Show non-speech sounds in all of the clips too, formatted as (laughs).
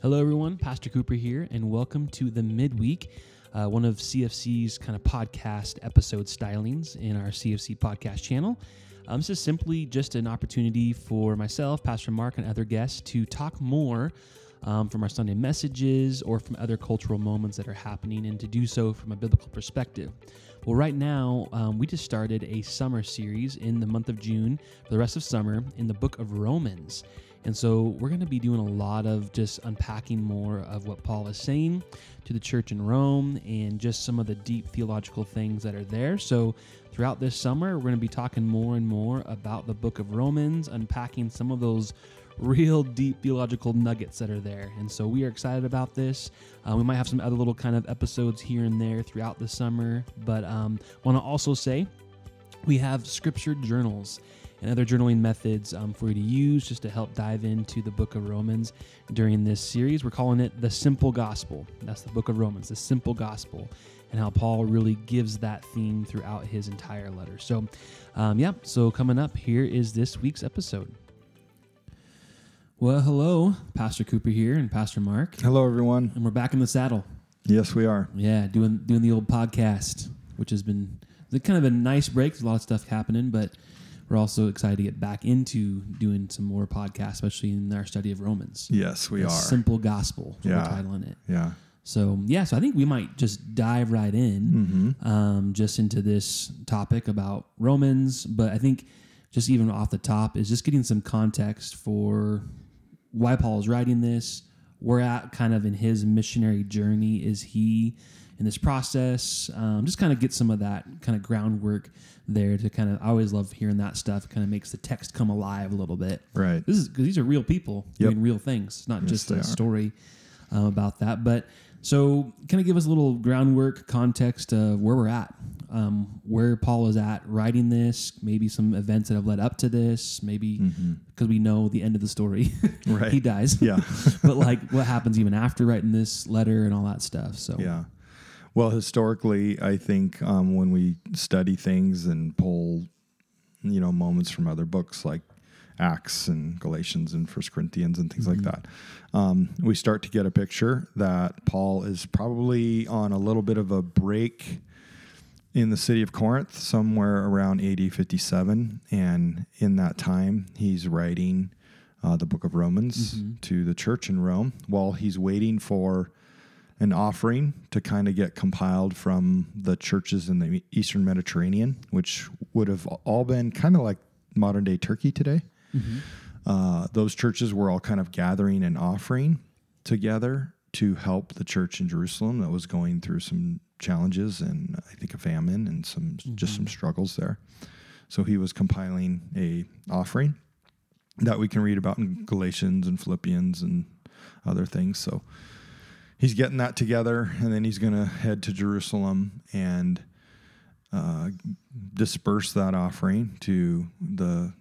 Hello, everyone. Pastor Cooper here, and welcome to the midweek, uh, one of CFC's kind of podcast episode stylings in our CFC podcast channel. Um, this is simply just an opportunity for myself, Pastor Mark, and other guests to talk more um, from our Sunday messages or from other cultural moments that are happening, and to do so from a biblical perspective. Well, right now, um, we just started a summer series in the month of June for the rest of summer in the book of Romans. And so we're going to be doing a lot of just unpacking more of what Paul is saying to the church in Rome and just some of the deep theological things that are there. So throughout this summer, we're going to be talking more and more about the book of Romans, unpacking some of those real deep theological nuggets that are there. And so we are excited about this. Uh, we might have some other little kind of episodes here and there throughout the summer, but um, want to also say we have scripture journals and other journaling methods um, for you to use just to help dive into the book of Romans during this series. We're calling it the simple gospel. That's the book of Romans, the simple gospel, and how Paul really gives that theme throughout his entire letter. So, um, yeah, so coming up, here is this week's episode. Well, hello, Pastor Cooper here and Pastor Mark, Hello, everyone. and we're back in the saddle. Yes, we are. Yeah, doing doing the old podcast, which has been kind of a nice break. There's a lot of stuff happening, but we're also excited to get back into doing some more podcasts, especially in our study of Romans. Yes, we The are. Simple gospel. Yeah. We're titling it. yeah. So yeah, so I think we might just dive right in, Mm-hmm. um, just into this topic about Romans. But I think just even off the top is just getting some context for why Paul is writing this. Where at kind of in his missionary journey is he in this process? Um, just kind of get some of that kind of groundwork there to kind of. I always love hearing that stuff. It kind of makes the text come alive a little bit. Right. This is because these are real people Yep. doing real things. It's not Yes, just a are. story um, about that. But so, kind of give us a little groundwork, context of where we're at, um, where Paul is at writing this, maybe some events that have led up to this, maybe because we know the end of the story. (laughs) Mm-hmm. Right. he dies. Yeah. (laughs) but like what happens even after writing this letter and all that stuff. So, Yeah. Well, historically, I think um, when we study things and pull, you know, moments from other books like Acts and Galatians and First Corinthians and things like that, um, we start to get a picture that Paul is probably on a little bit of a break in the city of Corinth, somewhere around AD 57. And in that time, he's writing uh, the book of Romans to the church in Rome while he's waiting for an offering to kind of get compiled from the churches in the Eastern Mediterranean, which would have all been kind of like modern day Turkey today. Uh, those churches were all kind of gathering and offering together to help the church in Jerusalem that was going through some challenges and I think a famine and some just some struggles there. So he was compiling a offering that we can read about in Galatians and Philippians and other things. So he's getting that together, and then he's going to head to Jerusalem and uh, disperse that offering to the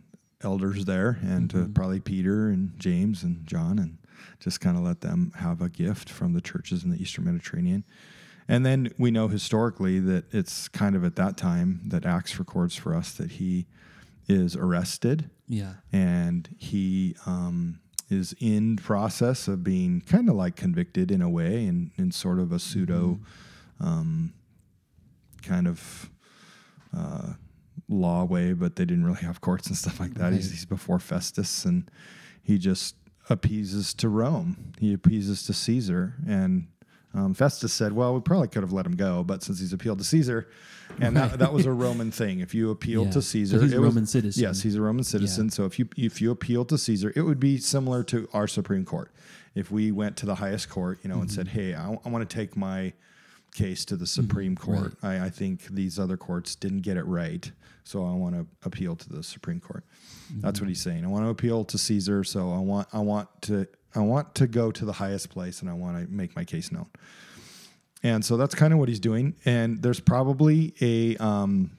elders there and to probably Peter and James and John, and just kind of let them have a gift from the churches in the Eastern Mediterranean. And then we know historically that it's kind of at that time that Acts records for us that he is arrested yeah. and he um, is in process of being kind of like convicted in a way in, in sort of a pseudo um, kind of uh, law way but they didn't really have courts and stuff like that. He's, he's before festus and he just appeases to rome. He appeases to caesar and um, Festus said, "Well, we probably could have let him go, but since he's appealed to Caesar, and that, that was a Roman thing. If you appealed Yeah. to So Caesar, he's a it was- Roman citizen. Yes, he's a Roman citizen. So if you if you appeal to Caesar, it would be similar to our Supreme Court. If we went to the highest court, you know, and said, mm-hmm. "Hey, I, want to take my case to the mm-hmm. Supreme Court. I, I think these other courts didn't get it right, so I want to appeal to the Supreme Court." That's what mm-hmm. he's saying. I want to appeal to Caesar, so I want I want to I want to go to the highest place, and I want to make my case known. And so that's kind of what he's doing. And there's probably a um,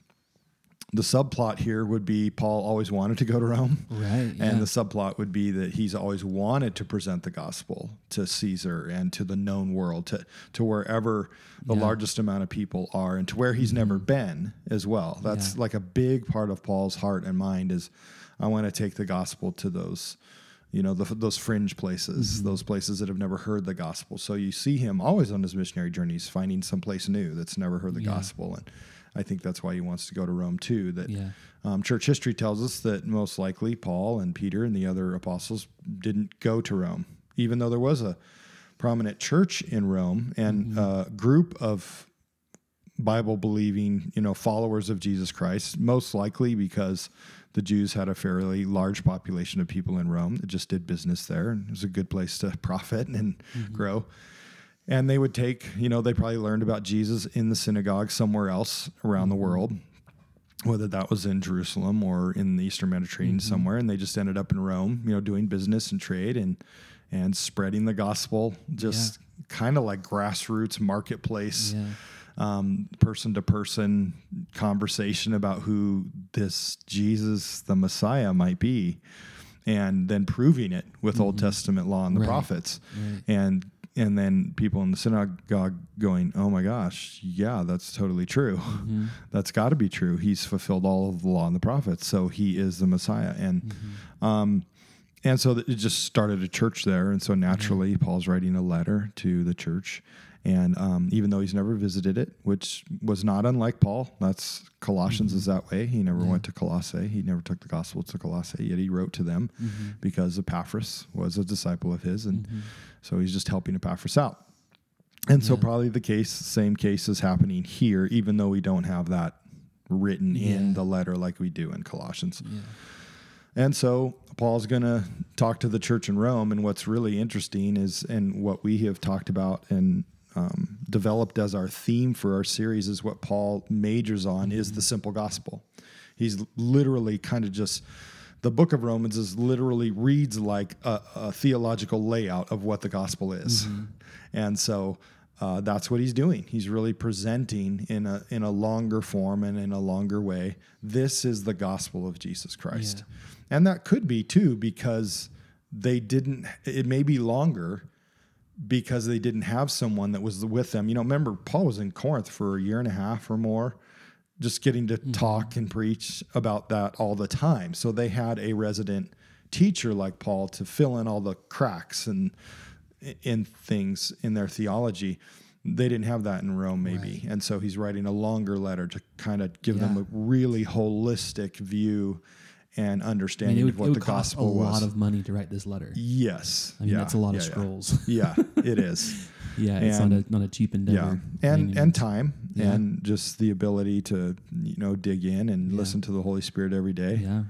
the subplot here would be Paul always wanted to go to Rome. Right. Yeah. And the subplot would be that he's always wanted to present the gospel to Caesar and to the known world, to, to wherever the Yeah. Mm-hmm. largest amount of people are, and to where he's never been as well. That's Yeah. like a big part of Paul's heart and mind is I want to take the gospel to those you know, the, those fringe places, those places that have never heard the gospel. So you see him always on his missionary journeys, finding someplace new that's never heard the Yeah. gospel. And I think that's why he wants to go to Rome too. That Yeah. um, church history tells us that most likely Paul and Peter and the other apostles didn't go to Rome, even though there was a prominent church in Rome and a group of Bible believing, you know, followers of Jesus Christ, most likely because the Jews had a fairly large population of people in Rome that just did business there and it was a good place to (laughs) profit and mm-hmm. grow. And they would take, you know, they probably learned about Jesus in the synagogue somewhere else around the mm-hmm. world, whether that was in Jerusalem or in the Eastern Mediterranean mm-hmm. somewhere, and they just ended up in Rome, you know, doing business and trade and and spreading the gospel, just kind of like grassroots marketplace Yeah. Um, person to person conversation about who this Jesus, the Messiah, might be, and then proving it with Old Testament law and the Right. prophets, Right. and and then people in the synagogue going, "Oh my gosh, yeah, that's totally true. Mm-hmm. (laughs) That's got to be true. He's fulfilled all of the law and the prophets, so he is the Messiah." And Mm-hmm. um, and so it just started a church there. And so naturally, Paul's writing a letter to the church. And um, even though he's never visited it, which was not unlike Paul, that's Colossians is mm-hmm. that way. He never went to Colossae. He never took the gospel to Colossae, yet he wrote to them mm-hmm. because Epaphras was a disciple of his. And mm-hmm. so he's just helping Epaphras out. And so probably the case, same case is happening here, even though we don't have that written Yeah. in the letter like we do in Colossians. Yeah. And so Paul's going to talk to the church in Rome. And what's really interesting is, and what we have talked about and um, developed as our theme for our series is what Paul majors on is the simple gospel. He's literally kind of just, the book of Romans is literally reads like a, a theological layout of what the gospel is. And so uh, that's what he's doing. He's really presenting in a in a longer form and in a longer way. This is the gospel of Jesus Christ, and that could be too because they didn't. It may be longer because they didn't have someone that was with them. You know, remember Paul was in Corinth for a year and a half or more, just getting to mm-hmm. talk and preach about that all the time. So they had a resident teacher like Paul to fill in all the cracks and in things in their theology. They didn't have that in Rome, maybe. And so he's writing a longer letter to kind of give them a really holistic view and I mean, understanding it would, of it what would the cost a gospel was. lot of money to write this letter. yes. I mean, yeah, that's a lot of yeah, yeah. scrolls. (laughs) Yeah, it (laughs) is. yeah, it's And- not a not a cheap endeavor. Yeah, and and time Yeah. and just the ability to you know dig in and Yeah. listen to the Holy Spirit every day. yeah.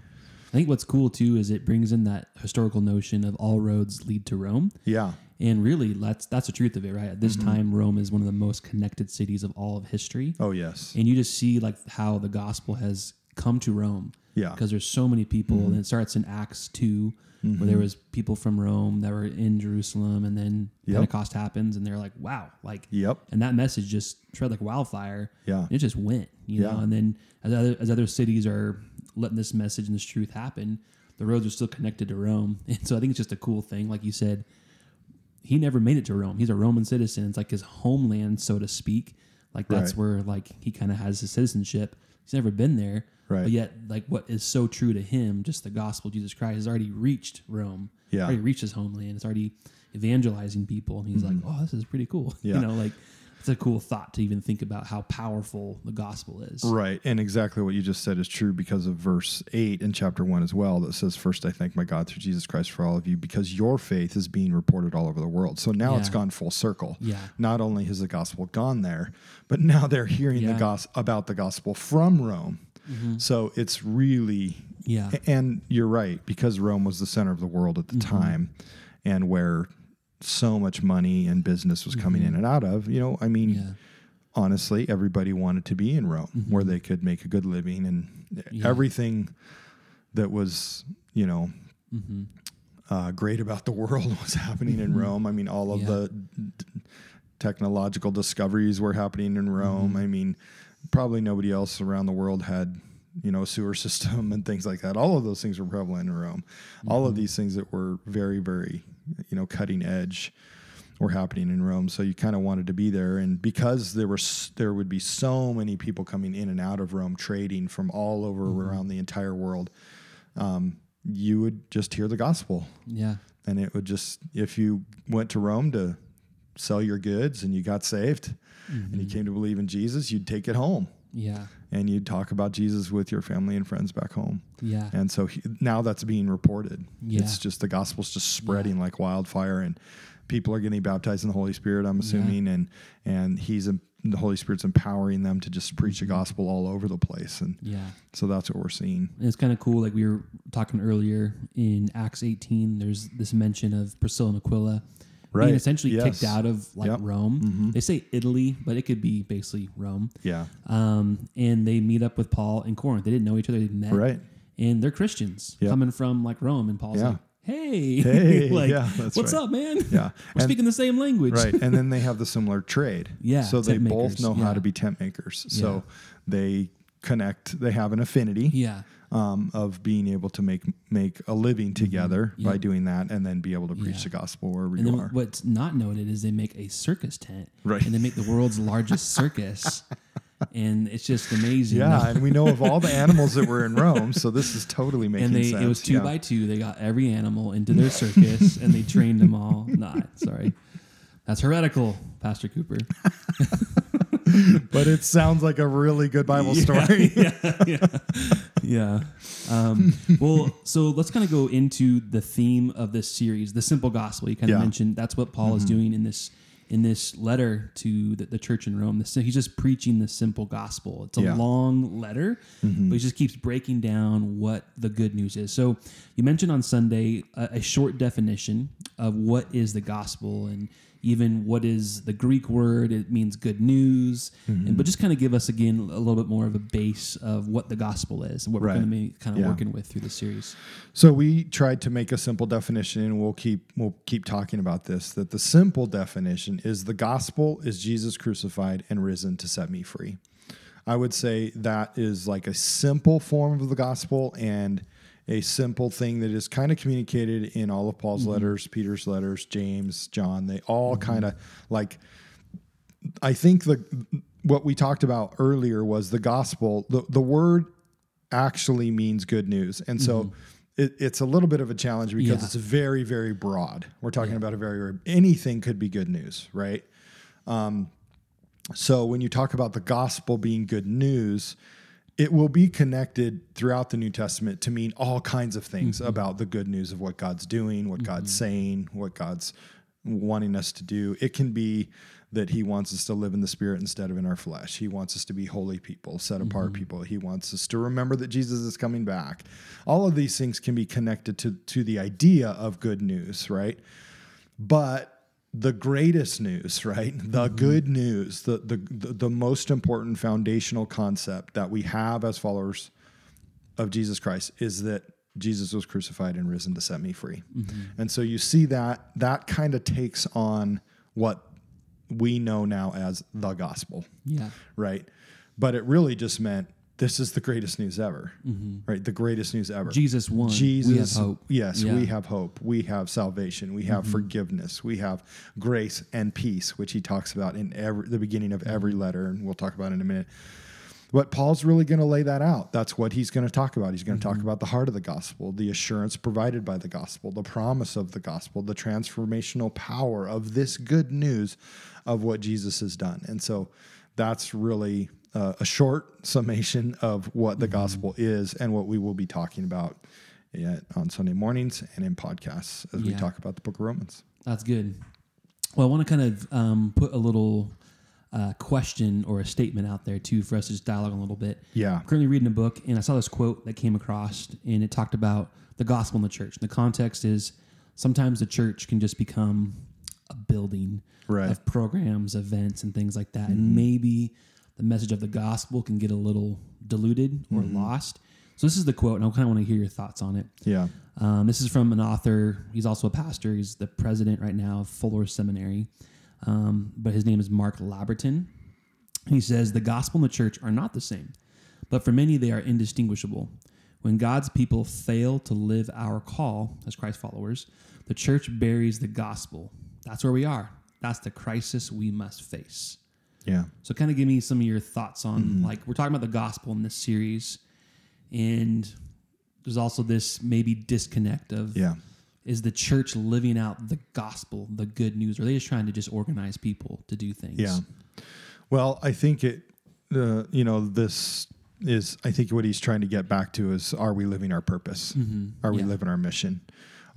I think what's cool too is it brings in that historical notion of all roads lead to Rome. Yeah, And really, that's that's the truth of it, right? At this Mm-hmm. time, Rome is one of the most connected cities of all of history, Oh yes. and you just see like how the gospel has come to Rome. Yeah. Mm-hmm. because there's so many people, and it starts in Acts 2 where there was people from Rome that were in Jerusalem, and then Yep. Pentecost happens, and they're like, "Wow!" Like, Yep. and that message just spread like wildfire. Yeah. and it just went, you know. And then as other as other cities are letting this message and this truth happen, the roads are still connected to Rome, (laughs) and so I think it's just a cool thing. Like you said, he never made it to Rome. He's a Roman citizen. It's like his homeland, so to speak. Like that's Right. where like he kind of has his citizenship. He's never been there, Right. But yet, like what is so true to him, just the gospel of Jesus Christ, has already reached Rome. Yeah. already reached his homeland. It's already evangelizing people, and he's like, "Oh, this is pretty cool." (laughs) Mm-hmm. Yeah. You know, like it's a cool thought to even think about how powerful the gospel is. Right. And exactly what you just said is true because of verse 8 in chapter 1 as well that says, First, I thank my God through Jesus Christ for all of you because your faith is being reported all over the world. So now it's gone full circle. Yeah. Not only has the gospel gone there, but now they're hearing Yeah. the gos- about the gospel from Rome. So it's really, Yeah. and you're right, because Rome was the center of the world at the Mm-hmm. time and where so much money and business was coming in and out of, you know, I mean, Mm-hmm. Yeah. honestly, everybody wanted to be in Rome where they could make a good living and Mm-hmm. Yeah. everything that was, you know, Mm-hmm. uh, great about the (laughs) world was happening in Rome. I mean, all of Yeah. the d- technological discoveries were happening in Rome. Mm-hmm. I mean, probably nobody else around the world had, you know, a sewer (laughs) system and things like that. All of those things were prevalent in Rome. All Mm-hmm. of these things that were very, very, you know, cutting edge were happening in Rome. So you kind of wanted to be there, and because there were s- there would be so many people coming in and out of Rome, trading from all over Mm-hmm. around the entire world. Um, you would just hear the gospel. Yeah. And it would just, if you went to Rome to sell your goods and you got saved and you mm-hmm. came to believe in Jesus, you'd take it home Yeah. and you'd talk about Jesus with your family and friends back home. Yeah. And so he, now that's being reported. Yeah. It's just the gospel's just spreading like wildfire, and people are getting baptized in the Holy Spirit. I'm assuming, and and he's the Holy Spirit's empowering them to just preach the mm-hmm. gospel all over the place, and Yeah. so that's what we're seeing. And it's kind of cool. Like we were talking earlier in Acts 18, there's this mention of Priscilla and Aquila being essentially Yes. kicked out of like Yep. Mm-hmm. Rome. They say Italy, but it could be basically Rome. Yeah, Um, and they meet up with Paul in Corinth. They didn't know each other. They met. right. And they're Christians Yep. coming from like Rome. And Paul's Yeah. like, hey, Hey, (laughs) like, yeah, what's right. up, man? Yeah, (laughs) We're And- speaking the same language. right. And then they (laughs) have the similar trade. Yeah, so they both makers, know how to be tent makers. Yeah. So they connect. They have an affinity. Yeah. um, of being able to make make a living together Mm-hmm. Yeah. by doing that, and then be able to preach Yeah. the gospel wherever And you are. what's not noted is they make a circus tent. Right. And they make the world's largest (laughs) circus. And it's just amazing. Yeah, and we know of all the animals that were in Rome, so this is totally making and they sense. it was two yeah. by two. They got every animal into their circus and they trained them all. (laughs) Nah, sorry. That's heretical, Pastor Cooper. (laughs) (laughs) but it sounds like a really good Bible story. (laughs) yeah, yeah, yeah. Um, well, so let's kind of go into the theme of this series, the simple gospel. You kind of Yeah. Mm-hmm. mentioned that's what Paul is doing in this in this letter to the, the church in Rome. This, he's just preaching the simple gospel. It's a Yeah. Mm-hmm. long letter, but he just keeps breaking down what the good news is. So you mentioned on Sunday a, a short definition of what is the gospel and even what is the Greek word. It means good news, Mm-hmm. and, but just kind of give us again a little bit more of a base of what the gospel is and what we're going to be kind of Yeah. working with through the series. So we tried to make a simple definition, and we'll keep we'll keep talking about this. That the simple definition is the gospel is Jesus crucified and risen to set me free. I would say that is like a simple form of the gospel and a simple thing that is kind of communicated in all of Paul's letters, Peter's letters, James, John. They all kind of like I think the what we talked about earlier was the gospel. The the word actually means good news, and so it, it's a little bit of a challenge because Mm-hmm. Yeah. it's very very broad. We're talking about a very, very anything could be good news, right? Um, so when you talk about the gospel being good news, it will be connected throughout the New Testament to mean all kinds of things mm-hmm. about the good news of what God's doing, what God's mm-hmm. saying, what God's wanting us to do. It can be that He wants us to live in the Spirit instead of in our flesh. He wants us to be holy people, set apart mm-hmm. people. He wants us to remember that Jesus is coming back. All of these things can be connected to, to the idea of good news, right? But the greatest news, right? The mm-hmm. good news, the, the the most important foundational concept that we have as followers of Jesus Christ is that Jesus was crucified and risen to set me free. Mm-hmm. And so you see that that kind of takes on what we know now as the gospel, Yeah. right? But it really just meant this is the greatest news ever, mm-hmm. right? The greatest news ever. Jesus won. Jesus, We have hope. Yes, Yeah. we have hope. We have salvation. We have mm-hmm. forgiveness. We have grace and peace, which he talks about in every the beginning of every mm-hmm. letter, and we'll talk about in a minute. But Paul's really going to lay that out. That's what he's going to talk about. He's going to talk about the heart of the gospel, the assurance provided by the gospel, the promise of the gospel, the transformational power of this good news of what Jesus has done. And so that's really uh, a short summation of what the gospel is and what we will be talking about yeah, on Sunday mornings and in podcasts as we talk about the book of Romans. That's good. Well, I want to kind of um, put a little uh, question or a statement out there too for us to just dialogue a little bit. Yeah. I'm currently reading a book, and I saw this quote that came across, and it talked about the gospel in the church. The context is sometimes the church can just become a building Right. of programs, events, and things like that, Mm-hmm. and maybe the message of the gospel can get a little diluted or Mm-hmm. lost. So this is the quote, and I kind of want to hear your thoughts on it. Yeah. Um, this is from an author. He's also a pastor. He's the president right now of Fuller Seminary, um, but his name is Mark Labberton. He says the gospel and the church are not the same, but for many they are indistinguishable. When God's people fail to live our call as Christ followers, the church buries the gospel. That's where we are. That's the crisis we must face. Yeah. So, kind of give me some of your thoughts on like we're talking about the gospel in this series, and there's also this maybe disconnect of Yeah. is the church living out the gospel, the good news, or are they just trying to just organize people to do things? Yeah. Well, I think it, uh, you know, this is, I think what he's trying to get back to is are we living our purpose? Mhm. Are we Yeah. living our mission?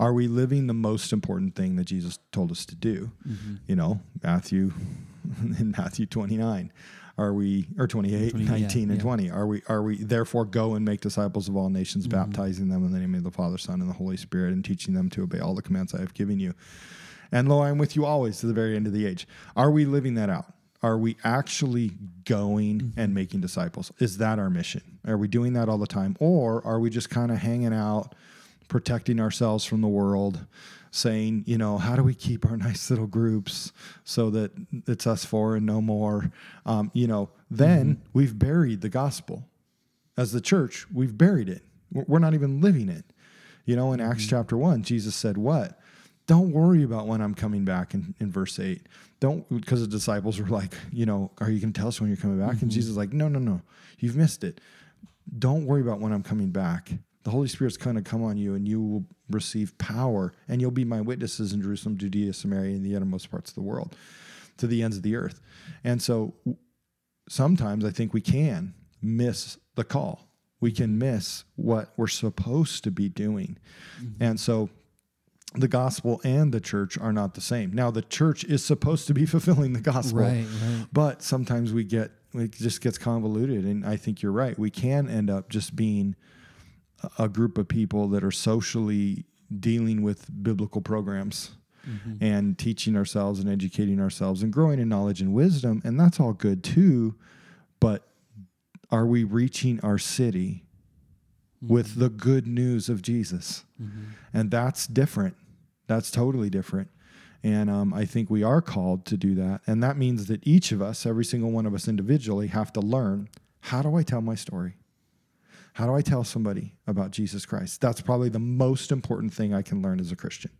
Are we living the most important thing that Jesus told us to do? Mm-hmm. You know, Matthew, (laughs) in Matthew 29. Are we, or 28, 20, yeah, 19, and yeah. 20? Are we, are we, therefore go and make disciples of all nations, Mm-hmm. baptizing them in the name of the Father, Son, and the Holy Spirit, and teaching them to obey all the commands I have given you? And lo, I'm with you always to the very end of the age. Are we living that out? Are we actually going Mm-hmm. and making disciples? Is that our mission? Are we doing that all the time? Or are we just kind of hanging out, protecting ourselves from the world, saying, you know, how do we keep our (laughs) nice little groups so that it's us four and no more? Um, you know, then Mm-hmm. we've buried the gospel. As the church, we've buried it. We're not even living it. You know, in Acts chapter 1, Jesus said, What? Don't worry about when I'm coming back in, in verse 8. Don't, because the disciples were like, You know, are you going to tell us when you're coming back? And Jesus is like, No, no, no. You've missed it. Don't worry about when I'm coming back. The Holy Spirit's going to come on you and you will receive power and you'll be my witnesses in Jerusalem, Judea, Samaria, and the uttermost parts of the world to the ends of the earth. And so sometimes I think we can miss the call. We can miss what we're supposed to be doing. Mm-hmm. And so the gospel and the church are not the same. Now the church is supposed to be (laughs) fulfilling the gospel. Right, right. But sometimes we get it just gets convoluted and I think you're right. We can end up just being a- group of people that are socially dealing with biblical programs mm-hmm. and teaching ourselves and educating ourselves and growing in knowledge and wisdom and that's all good too but are we reaching our city with mm-hmm. the good news of Jesus? Mm-hmm. And that's different. That's totally different. And um, I think we are called to do that. And that means that each of us, every single one of us individually, have to learn how do I tell my story? How do I tell somebody about Jesus Christ? That's probably the most important thing I can learn as a Christian.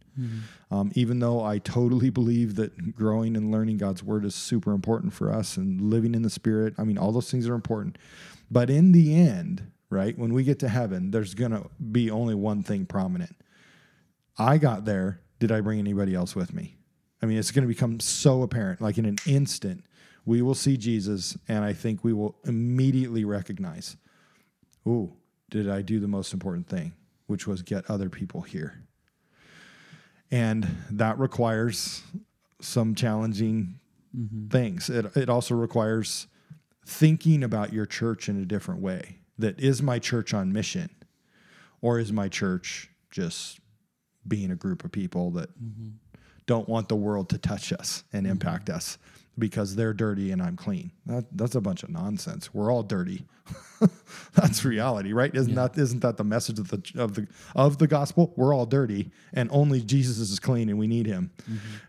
Um, even though I totally believe that growing and learning God's word is super important for us and living in the spirit, I mean, all those things are important. But in the end, right, when we get to heaven, there's going to be only one thing prominent. I got there. Did I bring anybody else with me? I mean, it's going to become so apparent. Like in an instant, we will see Jesus, and I think we will immediately recognize, ooh, did I do the most important thing, which was get other people here? And that requires some challenging mm-hmm. things. It, it also requires thinking about your church in a different way. That is my church on mission, or is my church just being a group of people that mm-hmm. don't want the world to touch us and mm-hmm. impact us because they're dirty and I'm clean. That, that's a bunch of nonsense. We're all dirty. (laughs) that's reality, right? Isn't that isn't that the message of the of the of the gospel? We're all dirty and only Jesus is clean and we need him.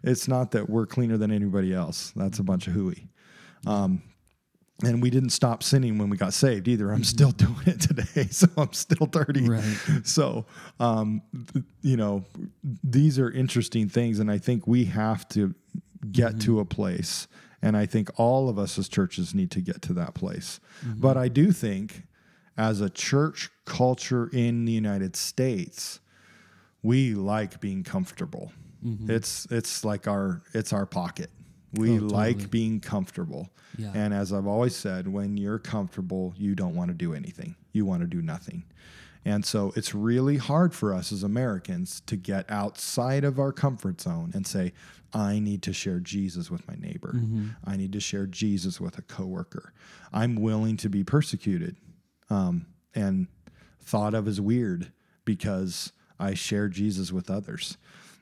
It's not that we're cleaner than anybody else. That's a bunch of hooey. Um, and we didn't stop sinning when we got saved either. I'm still (laughs) doing it today, so I'm still dirty. Right. So, um, th- you know, these are interesting things, and I think we have to get to mm-hmm. a place, and I think all of us as churches need to get to that place. Mm-hmm. But I do think, as a church culture in the United States, we like being comfortable. Mm-hmm. It's it's like our it's our pocket. We Oh, totally. like being comfortable. Yeah. And as I've always said, when you're comfortable, you don't want to do anything. You want to do nothing. And so it's really hard for us as Americans to get outside of our comfort zone and say, I need to share Jesus with my neighbor. I need to share Jesus with a coworker. I'm willing to be persecuted um, and thought of as weird because I share Jesus with others.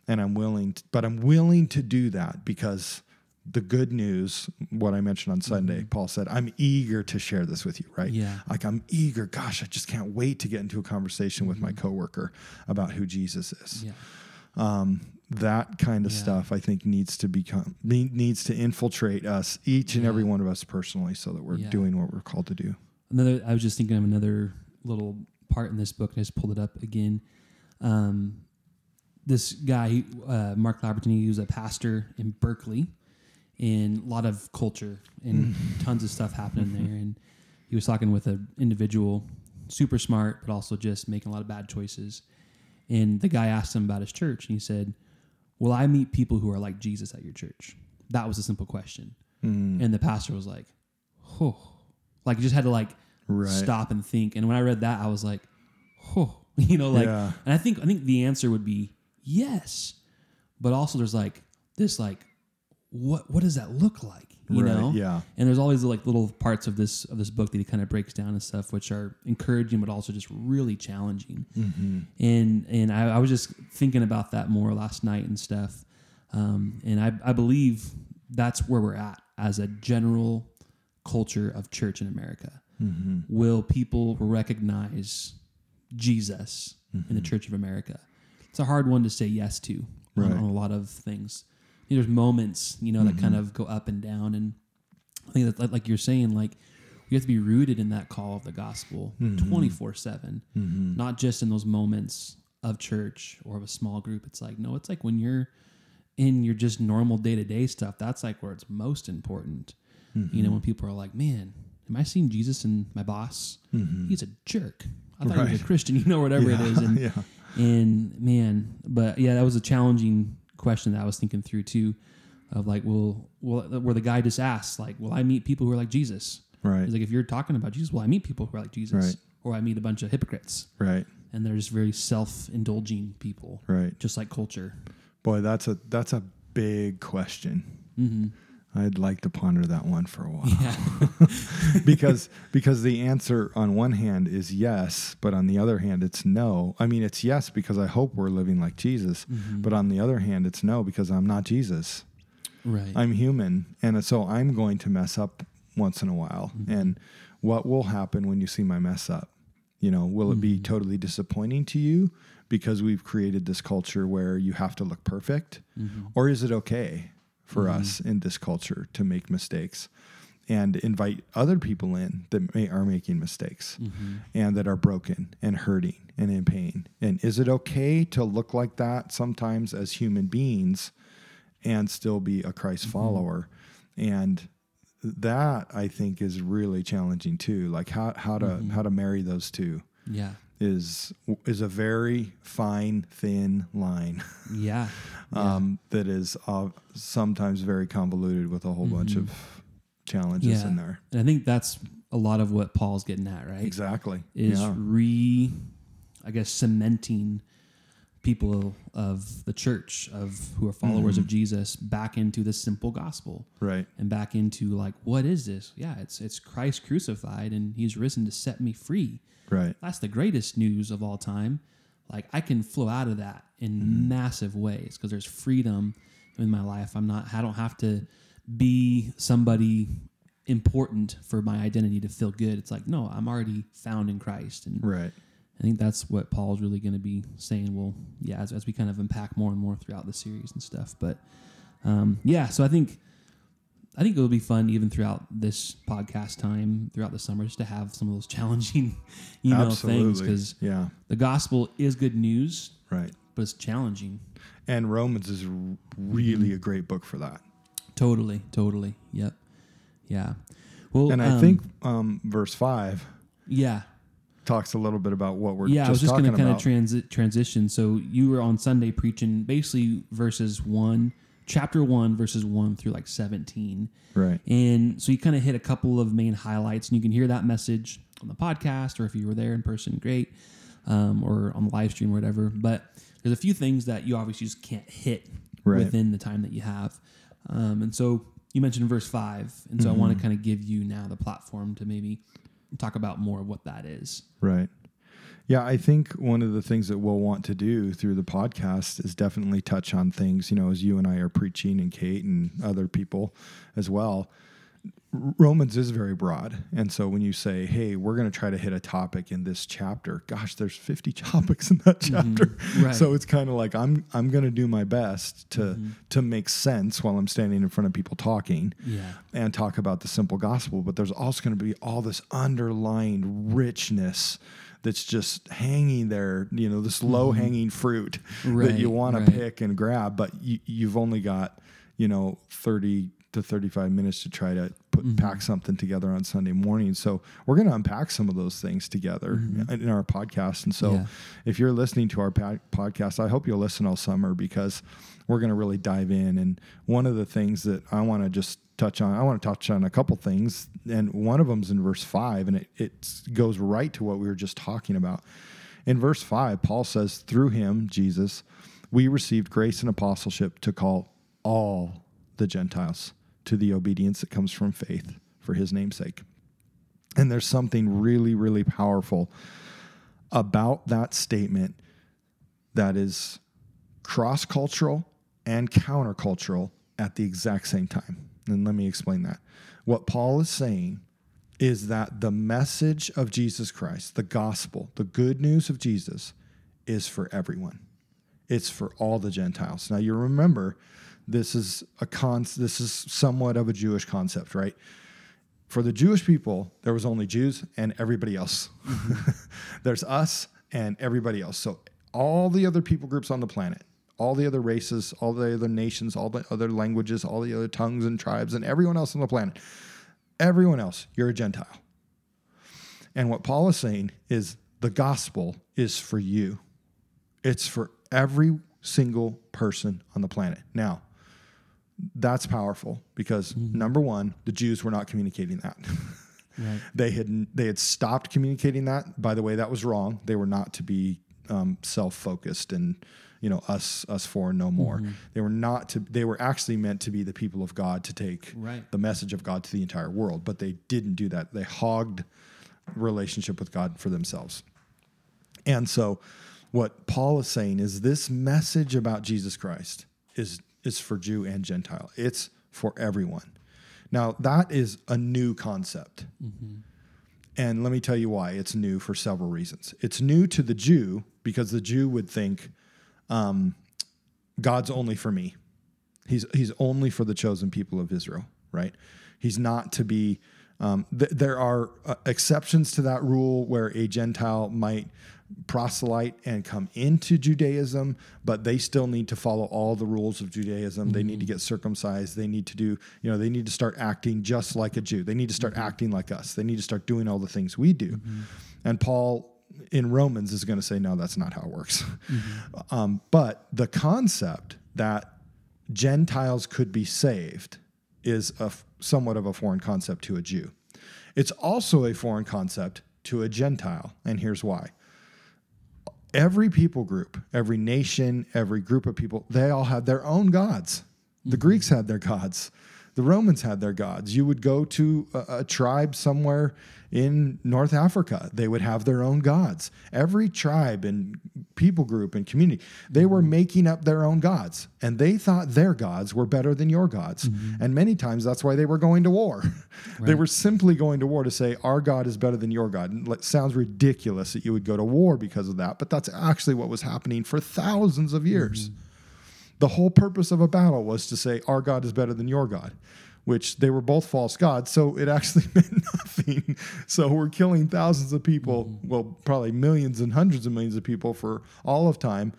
And I'm willing, to, but I'm willing to do that because the good news, what I mentioned on Sunday, Paul said, I'm eager to share this with you, right? Yeah. Like I'm eager. Gosh, I just can't wait to get into a conversation with my coworker about who Jesus is. Yeah. Um, that kind of stuff, I think, needs to become ne- needs to infiltrate us, each and every one of us personally, so that we're Yeah. doing what we're called to do. Another, I was just thinking of another little part in this book, and I just pulled it up again. Um, this guy, uh, Mark Labberton, he was a pastor in Berkeley, and a lot of culture and tons of stuff happening there. And he was talking with an individual super smart, but also just making a lot of bad choices. And the guy asked him about his church, and he said, "Will I meet people who are like Jesus at your church?" That was a simple question. Mm. And the pastor was like, "Oh," like he just had to like Right. stop and think. And when I read that, I was like, "Oh," (laughs) you know, like. Yeah. And I think I think the answer would be yes, but also there's like this like, what what does that look like? You Right, know? yeah. And there's always like little parts of this of this book that he kind of breaks down and stuff, which are encouraging, but also just really challenging. Mm-hmm. And and I, I was just thinking about that more last night and stuff. Um, and I, I believe that's where we're at as a general culture of church in America. Mm-hmm. Will people recognize Jesus in Mm-hmm. the Church of America? It's a hard one to say yes to on, on a lot of things. There's moments, you know, that kind Mm-hmm. of go up and down. And I think that, like- you're saying, like we have to be rooted in that call of the gospel Mm-hmm. 24 7, not just in those moments of church or of a small group. It's like, no, it's like when you're in your just normal day to day stuff, that's like where it's most important. You know, when people are like, man, am I seeing Jesus in my boss? He's a jerk. I thought he was a Christian, (laughs) you know, whatever it is. And, (laughs) yeah. and man, but yeah, that was a challenging question that I was thinking through too. Of like, well, well, where the guy just asked, like, will I meet people who are like Jesus? Right. He's like, if you're talking about Jesus, well, I meet people who are like Jesus, Right. or I meet a bunch of hypocrites, Right. and they're just very self-indulging people, Right. just like culture. Boy, that's a that's a big question. Mm-hmm. I'd like to ponder that one for a while. Yeah, (laughs) (laughs) because because the answer on one hand is yes, but on the other hand it's no. I mean it's yes because I hope we're living like Jesus, Mm-hmm. but on the other hand it's no because I'm not Jesus. right. I'm human and so I'm going to mess up once in a while. Mm-hmm. And what will happen when you see my mess up? You know, will it be Mm-hmm. totally disappointing to you because we've created this culture where you have to look perfect? Mm-hmm. Or is it okay for us in this culture to make mistakes and invite other people in that may, are making mistakes Mm-hmm. and that are broken and hurting and in pain? And is it okay to look like that sometimes as human beings and still be a Christ Mm-hmm. follower? And that I think is really challenging too. Like how how to Mm-hmm. how to marry those two yeah, is is a very fine thin line (laughs) yeah, um, that is uh, sometimes very convoluted with a whole bunch of challenges Mm-hmm. Yeah. in there. and I think that's a lot of what Paul's getting at, right? Exactly. is yeah. re, I guess, cementing people of the church of who are followers Mm-hmm. of Jesus back into the simple gospel Right. and back into like, what is this? Yeah, it's it's Christ crucified and He's risen to set me free. Right. That's the greatest news of all time. Like I can flow out of that in Mm-hmm. massive ways because there's freedom in my life. I'm not. I don't have to be somebody important for my identity to feel good. It's like no, I'm already found in Christ, and Right. I think that's what Paul's really going to be saying. Well, yeah, as, as we kind of unpack more and more throughout the series and stuff. But um, yeah, so I think I think it'll be fun even throughout this podcast time throughout the summer just to have some of those (laughs) challenging, you know, things because yeah. the gospel is good news, Right. but it's challenging. And Romans is really Mm-hmm. a great book for that. Totally, totally. Yep. Yeah. Well, And I um, think um, verse five yeah, talks a little bit about what we're yeah. I was just just going to kind of transit transition. So you were on Sunday preaching basically verses one, chapter one, verses one through like seventeen. right. And so you kind of hit a couple of main highlights, and you can hear that message on the podcast, or if you were there in person, great, um, or on the live stream or whatever. But there's a few things that you obviously just can't hit Right. within the time that you have. Um, and so you mentioned verse five, and so I Mm-hmm. want to kind of give you now the platform to maybe talk about more of what that is. Right. Yeah, I think one of the things that we'll want to do through the podcast is definitely touch on things, you know, as you and I are preaching and Kate and other people as well. Romans is very broad. And so when you say, hey, we're going to try to hit a topic in this chapter, gosh, there's 50 (laughs) topics in that chapter. Mm-hmm. Right. So it's kind of like I'm I'm going to do my best to Mm-hmm. to make sense while I'm standing in front of people talking Yeah. and talk about the simple gospel, but there's also going to be all this underlying richness that's just hanging there, you know, this low mm-hmm. hanging fruit that you want right. to pick and grab, but you, you've only got, you know, 30 to 35 minutes to try to put mm-hmm. pack something together on Sunday morning. So we're going to unpack some of those things together mm-hmm. in our podcast. And so Yeah. if you're listening to our pa- podcast, I hope you'll listen all summer because we're going to really dive in. And one of the things that I want to just touch on, I want to touch on a couple things. And one of them's in verse five, and it, it goes right to what we were just talking about. In verse five, Paul says, through him, Jesus, we received grace and apostleship to call all the Gentiles to the obedience that comes from faith for his namesake." And there's something really, really powerful about that statement that is cross cultural and countercultural at the exact same time. And let me explain that. What Paul is saying is that the message of Jesus Christ, the gospel, the good news of Jesus, is for everyone. It's for all the Gentiles. Now you remember this is a con this is somewhat of a Jewish concept, right? For the Jewish people, there was only Jews and everybody else. Mm-hmm. (laughs) There's us and everybody else. So all the other people groups on the planet, all the other races, all the other nations, all the other languages, all the other tongues and tribes, and everyone else on the planet, everyone else, you're a Gentile. And what Paul is saying is the gospel is for you. It's for every single person on the planet. Now, that's powerful because number one, the Jews were not communicating that. (laughs) Right. they had they had stopped communicating that. By the way, that was wrong. They were not to be um, self focused and you know us us four no more. Mm-hmm. They were not to. They were actually meant to be the people of God to take Right. the message of God to the entire world, but they didn't do that. They hogged relationship with God for themselves. And so what Paul is saying is this message about Jesus Christ is is for Jew and Gentile. It's for everyone. Now, that is a new concept. Mm-hmm. And let me tell you why it's new for several reasons. It's new to the Jew because the Jew would think um, God's only for me. He's he's only for the chosen people of Israel, right? He's not to be. Um, th- there are uh, exceptions to that rule where a Gentile might proselyte and come into Judaism, but they still need to follow all the rules of Judaism. They need to get circumcised. They need to do, you know, they need to start acting just like a Jew. They need to start acting like us. They need to start doing all the things we do. And Paul in Romans is going to say, no, that's not how it works. Um, but the concept that Gentiles could be saved is a somewhat of a foreign concept to a Jew. It's also a foreign concept to a Gentile, and here's why. Every people group, every nation, every group of people, they all had their own gods. The Greeks had their gods. The Romans had their gods. You would go to a, a tribe somewhere in North Africa, they would have their own gods. Every tribe and people group and community, they were mm-hmm. making up their own gods. And they thought their gods were better than your gods. Mm-hmm. And many times that's why they were going to war. (laughs) they were simply going to war to say, Our God is better than your God. And it sounds ridiculous that you would go to war because of that, but that's actually what was happening for thousands of years. Mm-hmm. The whole purpose of a battle was to say, Our God is better than your God, which they were both false gods. So it (laughs) actually meant nothing. So we're killing thousands of people, mm-hmm. well, probably millions and hundreds of millions of people for all of time,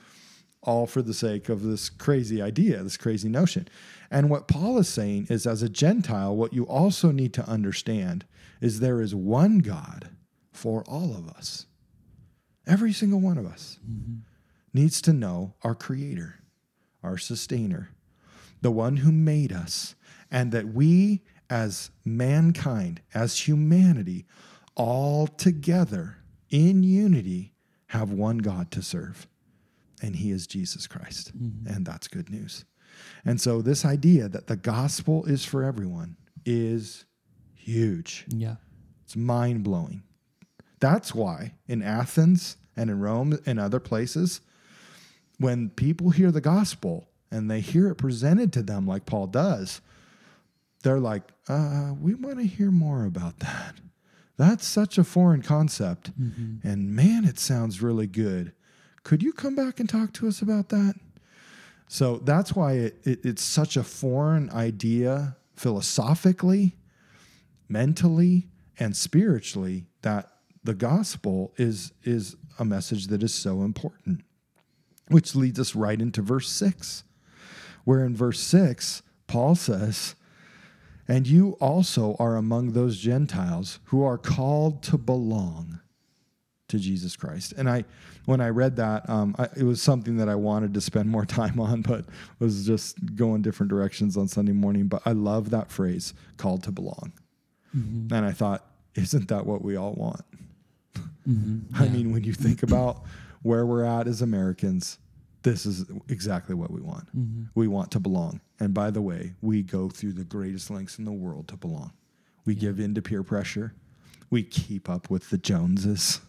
all for the sake of this crazy idea, this crazy notion. And what Paul is saying is, as a Gentile, what you also need to understand is there is one God for all of us. Every single one of us mm-hmm. needs to know our Creator our sustainer, the one who made us, and that we, as mankind, as humanity, all together in unity, have one God to serve. And he is Jesus Christ. Mm-hmm. And that's good news. And so, this idea that the gospel is for everyone is huge. Yeah. It's mind blowing. That's why in Athens and in Rome and other places, when people hear the gospel and they hear it presented to them like Paul does, they're like, uh, we want to hear more about that. That's such a foreign concept. And man, it sounds really good. Could you come back and talk to us about that? So that's why it, it, it's such a foreign idea philosophically, mentally, and spiritually that the gospel is, is a message that is so important. Which leads us right into verse 6, where in verse 6, Paul says, And you also are among those Gentiles who are called to belong to Jesus Christ. And I, when I read that, um, I, it was something that I wanted to spend more (laughs) time on, but was just going different directions on Sunday morning. But I love that phrase, called to belong. Mm-hmm. And I thought, isn't that what we all want? Mm-hmm. (laughs) I mean, when you think about where we're at as Americans, this is exactly what we want. Mm-hmm. We want to belong. And by the way, we go through the greatest lengths in the world to belong. We give in to peer pressure. We keep up with the Joneses.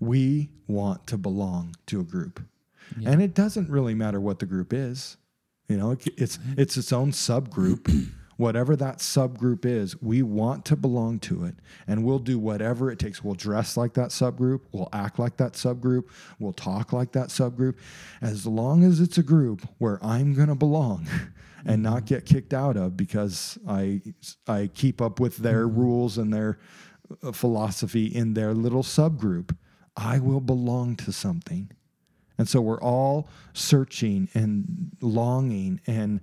We want to belong to a group. Yeah. And it doesn't really matter what the group is. You know, it- it's it's its own subgroup. (clears throat) Whatever that subgroup is, we want to belong to it and we'll do whatever it takes. We'll dress like that subgroup, we'll act like that subgroup, we'll talk like that subgroup as long as it's a group where I'm going to belong (laughs) and not get kicked out of because I I keep up with their rules and their uh, philosophy in their little subgroup. I will belong to something. And so we're all searching and longing and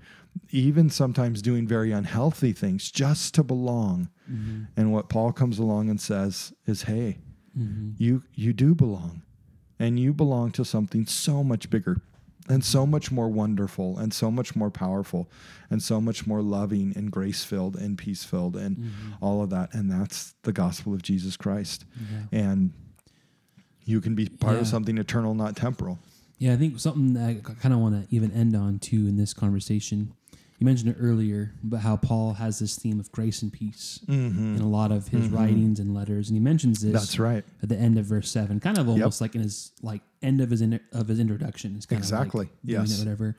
even sometimes doing very unhealthy things just to belong. Mm-hmm. And what Paul comes along and says is, "Hey, Mm-hmm. you you do belong. And you belong to something so much bigger and so much more wonderful and so much more powerful and so much more loving and grace-filled and peace-filled and Mm-hmm. all of that and that's the gospel of Jesus Christ. Yeah. And you can be part of something eternal, not temporal. Yeah, I think something that I kind of want to even end on too in this conversation. You mentioned it earlier, but how Paul has this theme of grace and peace in a lot of his writings and letters, and he mentions this. Mm-hmm. That's right. At the end of verse seven, kind of almost like in his like end of his in, of his introduction. It's kind Exactly. Of like Yes. whatever.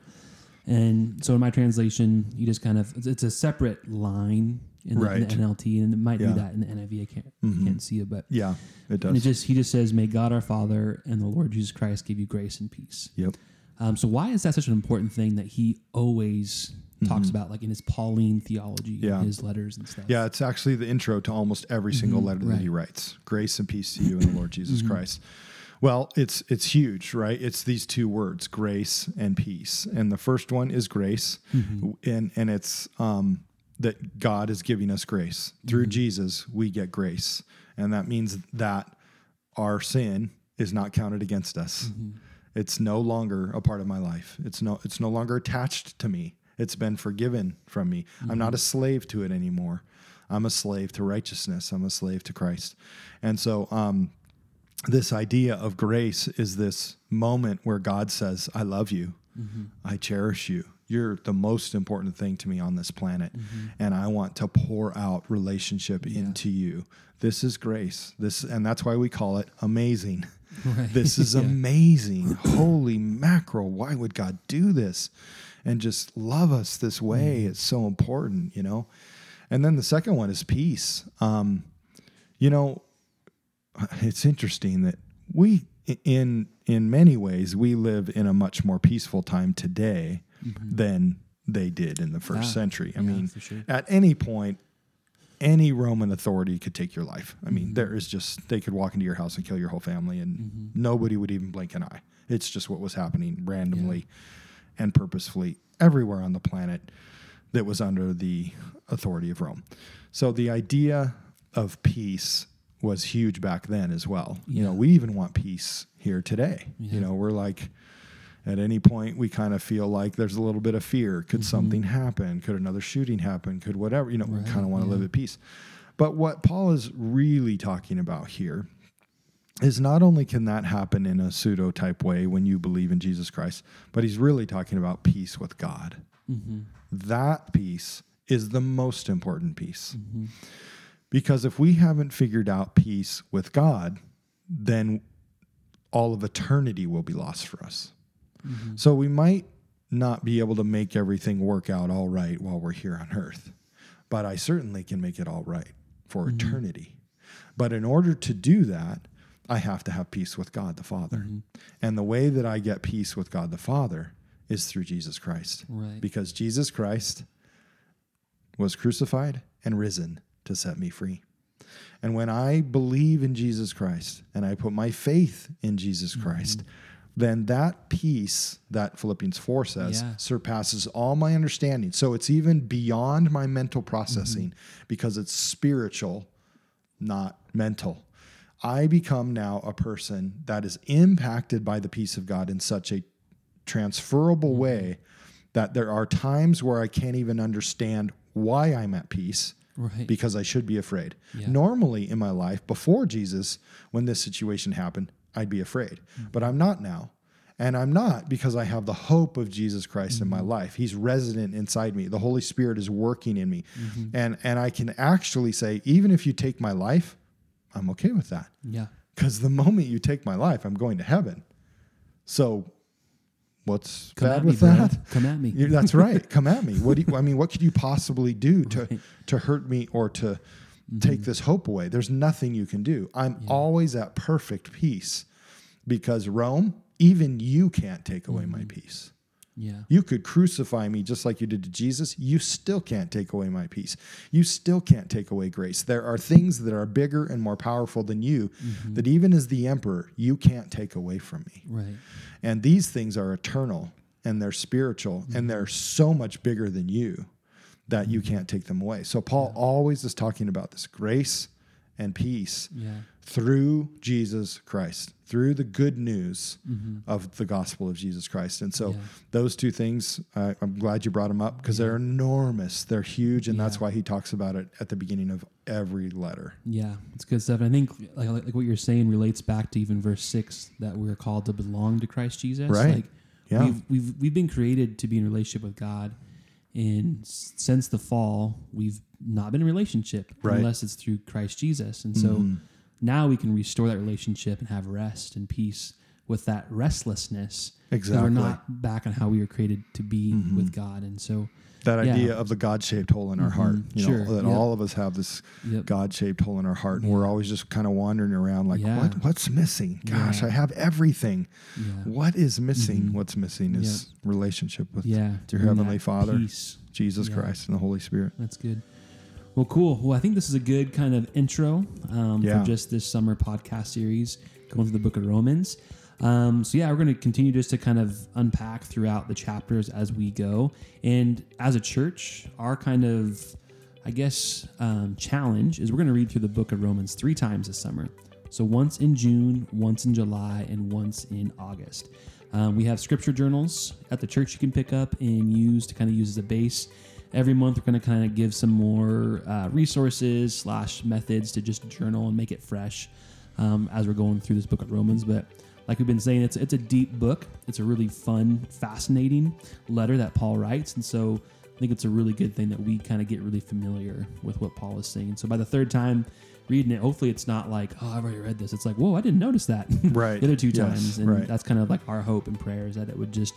And so in my translation, you just kind of it's, a separate line in the, in the NLT, and it might Yeah. do that in the NIV. I can't Mhm. can't see it, but Yeah, it does. and it just he just says, "May God our Father and the Lord Jesus Christ give you grace and peace." yep. Um, so why is that such an important thing that he always talks mm-hmm. about, like in his Pauline theology, Mm-hmm. Yeah. in his letters and stuff? Yeah, it's actually the intro to almost every mm-hmm. single letter that he writes. Grace and peace to you in the Lord Jesus mm-hmm. Christ. Well, it's it's huge, right? It's these two words, grace and peace. And the first one is grace, and and it's um, that God is giving us grace through Jesus. We get grace, and that means that our sin is not counted against us. It's no longer a part of my life. It's no it's no longer attached to me. It's been forgiven from me. I'm not a mm-hmm. slave to it anymore. I'm a slave to righteousness. I'm a slave to Christ. And so um, this idea of grace is this moment where God says, I love you. Mm-hmm. I cherish you. You're the most important thing to me on this planet. Mm-hmm. And I want to pour out relationship into you. This is grace. This and that's why we call it amazing. (laughs) Right. This is (laughs) Yeah. amazing. Holy mackerel. Why would God do this? And just love us this way. It's so important, you know? And then the second one is peace. Um, you know, (sighs) it's interesting that we in in many ways we live in a much more peaceful time today than they did in the first Ah, century. I yeah, mean, sure. at any point any Roman authority could take your life. I Mm-hmm. mean, there is just they could walk into your house and kill your whole family and Mm-hmm. nobody would even blink an eye. It's just what was happening randomly and purposefully everywhere on the planet that was under the authority of Rome. So the idea of peace was huge back then as well. You know, we even want peace here today. You know, we're like at any point we kind of feel like there's a little bit of fear. Could something happen? Could another shooting happen? Could whatever, you know, we Mm-hmm. Kind of want to live at peace. But what Paul is really talking about here is not only can that happen in a pseudo type way when you believe in Jesus Christ, but he's really talking about peace with God. Mm-hmm. That peace is the most important piece. Mm-hmm. Because if we haven't figured out peace with God, then all of eternity will be lost for us. Mm-hmm. So we might not be able to make everything work out all right while we're here on earth, but I certainly can make it all right for mm-hmm. eternity. But in order to do that, I have to have peace with God the Father. Mm-hmm. And the way that I get peace with God the Father is through Jesus Christ. Right. Because Jesus Christ was crucified and risen to set me free. And when I believe in Jesus Christ and I put my faith in Jesus mm-hmm. Christ, then that peace that Philippians 4 says Yeah. surpasses all my understanding. So it's even beyond my mental processing mm-hmm. because it's spiritual, not mental. I become now a person that is impacted by the peace of God in such a transferable way that there are times where I can't even understand why I'm at peace Right. because I should be afraid. Yeah. Normally in my life, before Jesus, when this situation happened, I'd be afraid. Mm-hmm. But I'm not now. And I'm not because I have the hope of Jesus Christ in my Mm-hmm. life. He's resident inside me. The Holy Spirit is working in me. Mm-hmm. And and I can actually say, even if you take my life, I'm okay with that. yeah. Because the moment you take my life, I'm going to heaven. So what's Come bad me, with bro. that? Come at me. That's right. Come at me. What do you, I mean? What could you possibly do (laughs) to Right. to hurt me or to Mm-hmm. take this hope away? There's nothing you can do. I'm always at perfect peace because Rome, even you can't take away my Mm-hmm. peace. Yeah. You could crucify me just like you did to Jesus. You still can't take away my peace. You still can't take away grace. There are things that are bigger and more powerful than you Mm-hmm. that even as the emperor, you can't take away from me. Right. And these things are eternal and they're spiritual Mm-hmm. and they're so much bigger than you that you can't take them away. So Paul always is talking about this grace and peace Yeah. through Jesus Christ, through the good news of the gospel of Jesus Christ. And so Mm-hmm. Yeah. those two things, uh, I'm glad you brought them up because they're enormous. They're huge. And that's why he talks about it at the beginning of every letter. Yeah, it's good stuff. And I think like, like what you're saying relates back to even verse six that we're called to belong to Christ Jesus. Right. Like Yeah. we've we've we've been created to be in relationship with God, and since the fall, we've not been in relationship Right. Mm-hmm. unless it's through Christ Jesus. And so now we can restore that relationship and have rest and peace with that restlessness. Exactly. We're not back on how we were created to be mm-hmm. with God, and so That Yeah. idea of the God shaped hole in our heart, mm-hmm. you Sure. know, that Yep. all of us have this Yep. God shaped hole in our heart, and we're always just kind of wandering around like, Yeah. what, what's missing? Gosh, Yeah. I have everything. yeah, What is missing? Mm-hmm. What's missing is relationship with yeah, your heavenly Father, peace. Jesus Yeah. Christ, and the Holy Spirit. That's good. Well, cool. Well, I think this is a good kind of intro um, Yeah. for just this summer podcast series going through the book of Romans. Um, so, yeah, we're going to continue just to kind of unpack throughout the chapters as we go. And as a church, our kind of, I guess, um, challenge is we're going to read through the book of Romans three times this summer. So, once in June, once in July, and once in August. Um, we have scripture journals at the church you can pick up and use to kind of use as a base. Every month we're going to kind of give some more uh, resources slash methods to just journal and make it fresh um, as we're going through this book of romans. But like we've been saying it's, it's a deep book. It's a really fun fascinating letter that paul writes. And so i think it's a really good thing that we kind of get really familiar with what paul is saying. So by the third time reading it hopefully it's not like oh i've already read this it's like whoa i didn't notice that (laughs) Right. the other two Yes, times and right. that's kind of like our hope and prayer is that it would just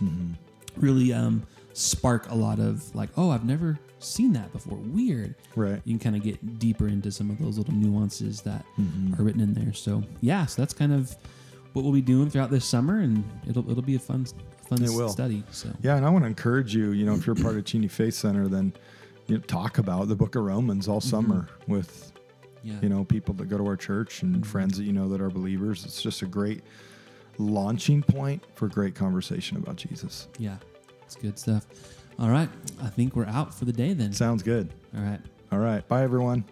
really um, spark a lot of like, oh, I've never seen that before. Weird. Right. You can kind of get deeper into some of those little nuances that Mm-hmm. are written in there. So yeah, so that's kind of what we'll be doing throughout this summer, and it'll it'll be a fun fun It will. study. So Yeah, and I want to encourage you, you know, if you're part of Cheney Faith Center, then you know, talk about the book of Romans all summer with, yeah, you know, people that go to our church and mm-hmm. friends that you know that are believers. It's just a great launching point for great conversation about Jesus. yeah, it's good stuff. All right, I think we're out for the day then. Sounds good. All right. All right. Bye, everyone.